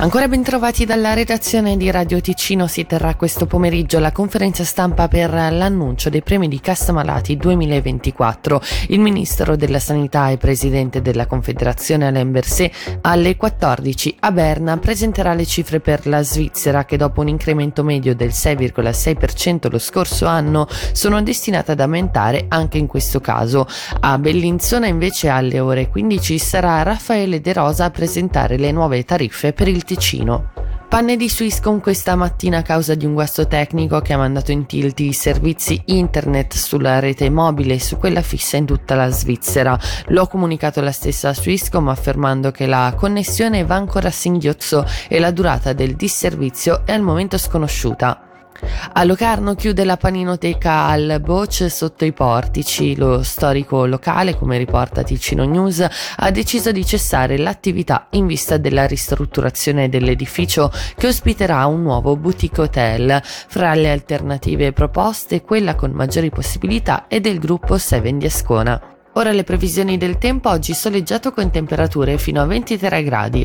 Ancora ben trovati dalla redazione di Radio Ticino si terrà questo pomeriggio la conferenza stampa per l'annuncio dei premi di Cassa Malati 2024. Il Ministro della Sanità e Presidente della Confederazione Alain Berset alle 14 a Berna presenterà le cifre per la Svizzera che dopo un incremento medio del 6,6% lo scorso anno sono destinate ad aumentare anche in questo caso. A Bellinzona invece alle ore 15 sarà Raffaele De Rosa a presentare le nuove tariffe per il Ticino. Panne di Swisscom questa mattina a causa di un guasto tecnico che ha mandato in tilt i servizi internet sulla rete mobile e su quella fissa in tutta la Svizzera. L'ho comunicato la stessa Swisscom affermando che la connessione va ancora a singhiozzo e la durata del disservizio è al momento sconosciuta. A Locarno chiude la paninoteca al Boce sotto i portici. Lo storico locale, come riporta Ticino News, ha deciso di cessare l'attività in vista della ristrutturazione dell'edificio che ospiterà un nuovo boutique hotel. Fra le alternative proposte, quella con maggiori possibilità è del gruppo Seven di Ascona. Ora le previsioni del tempo, oggi soleggiato con temperature fino a 23 gradi.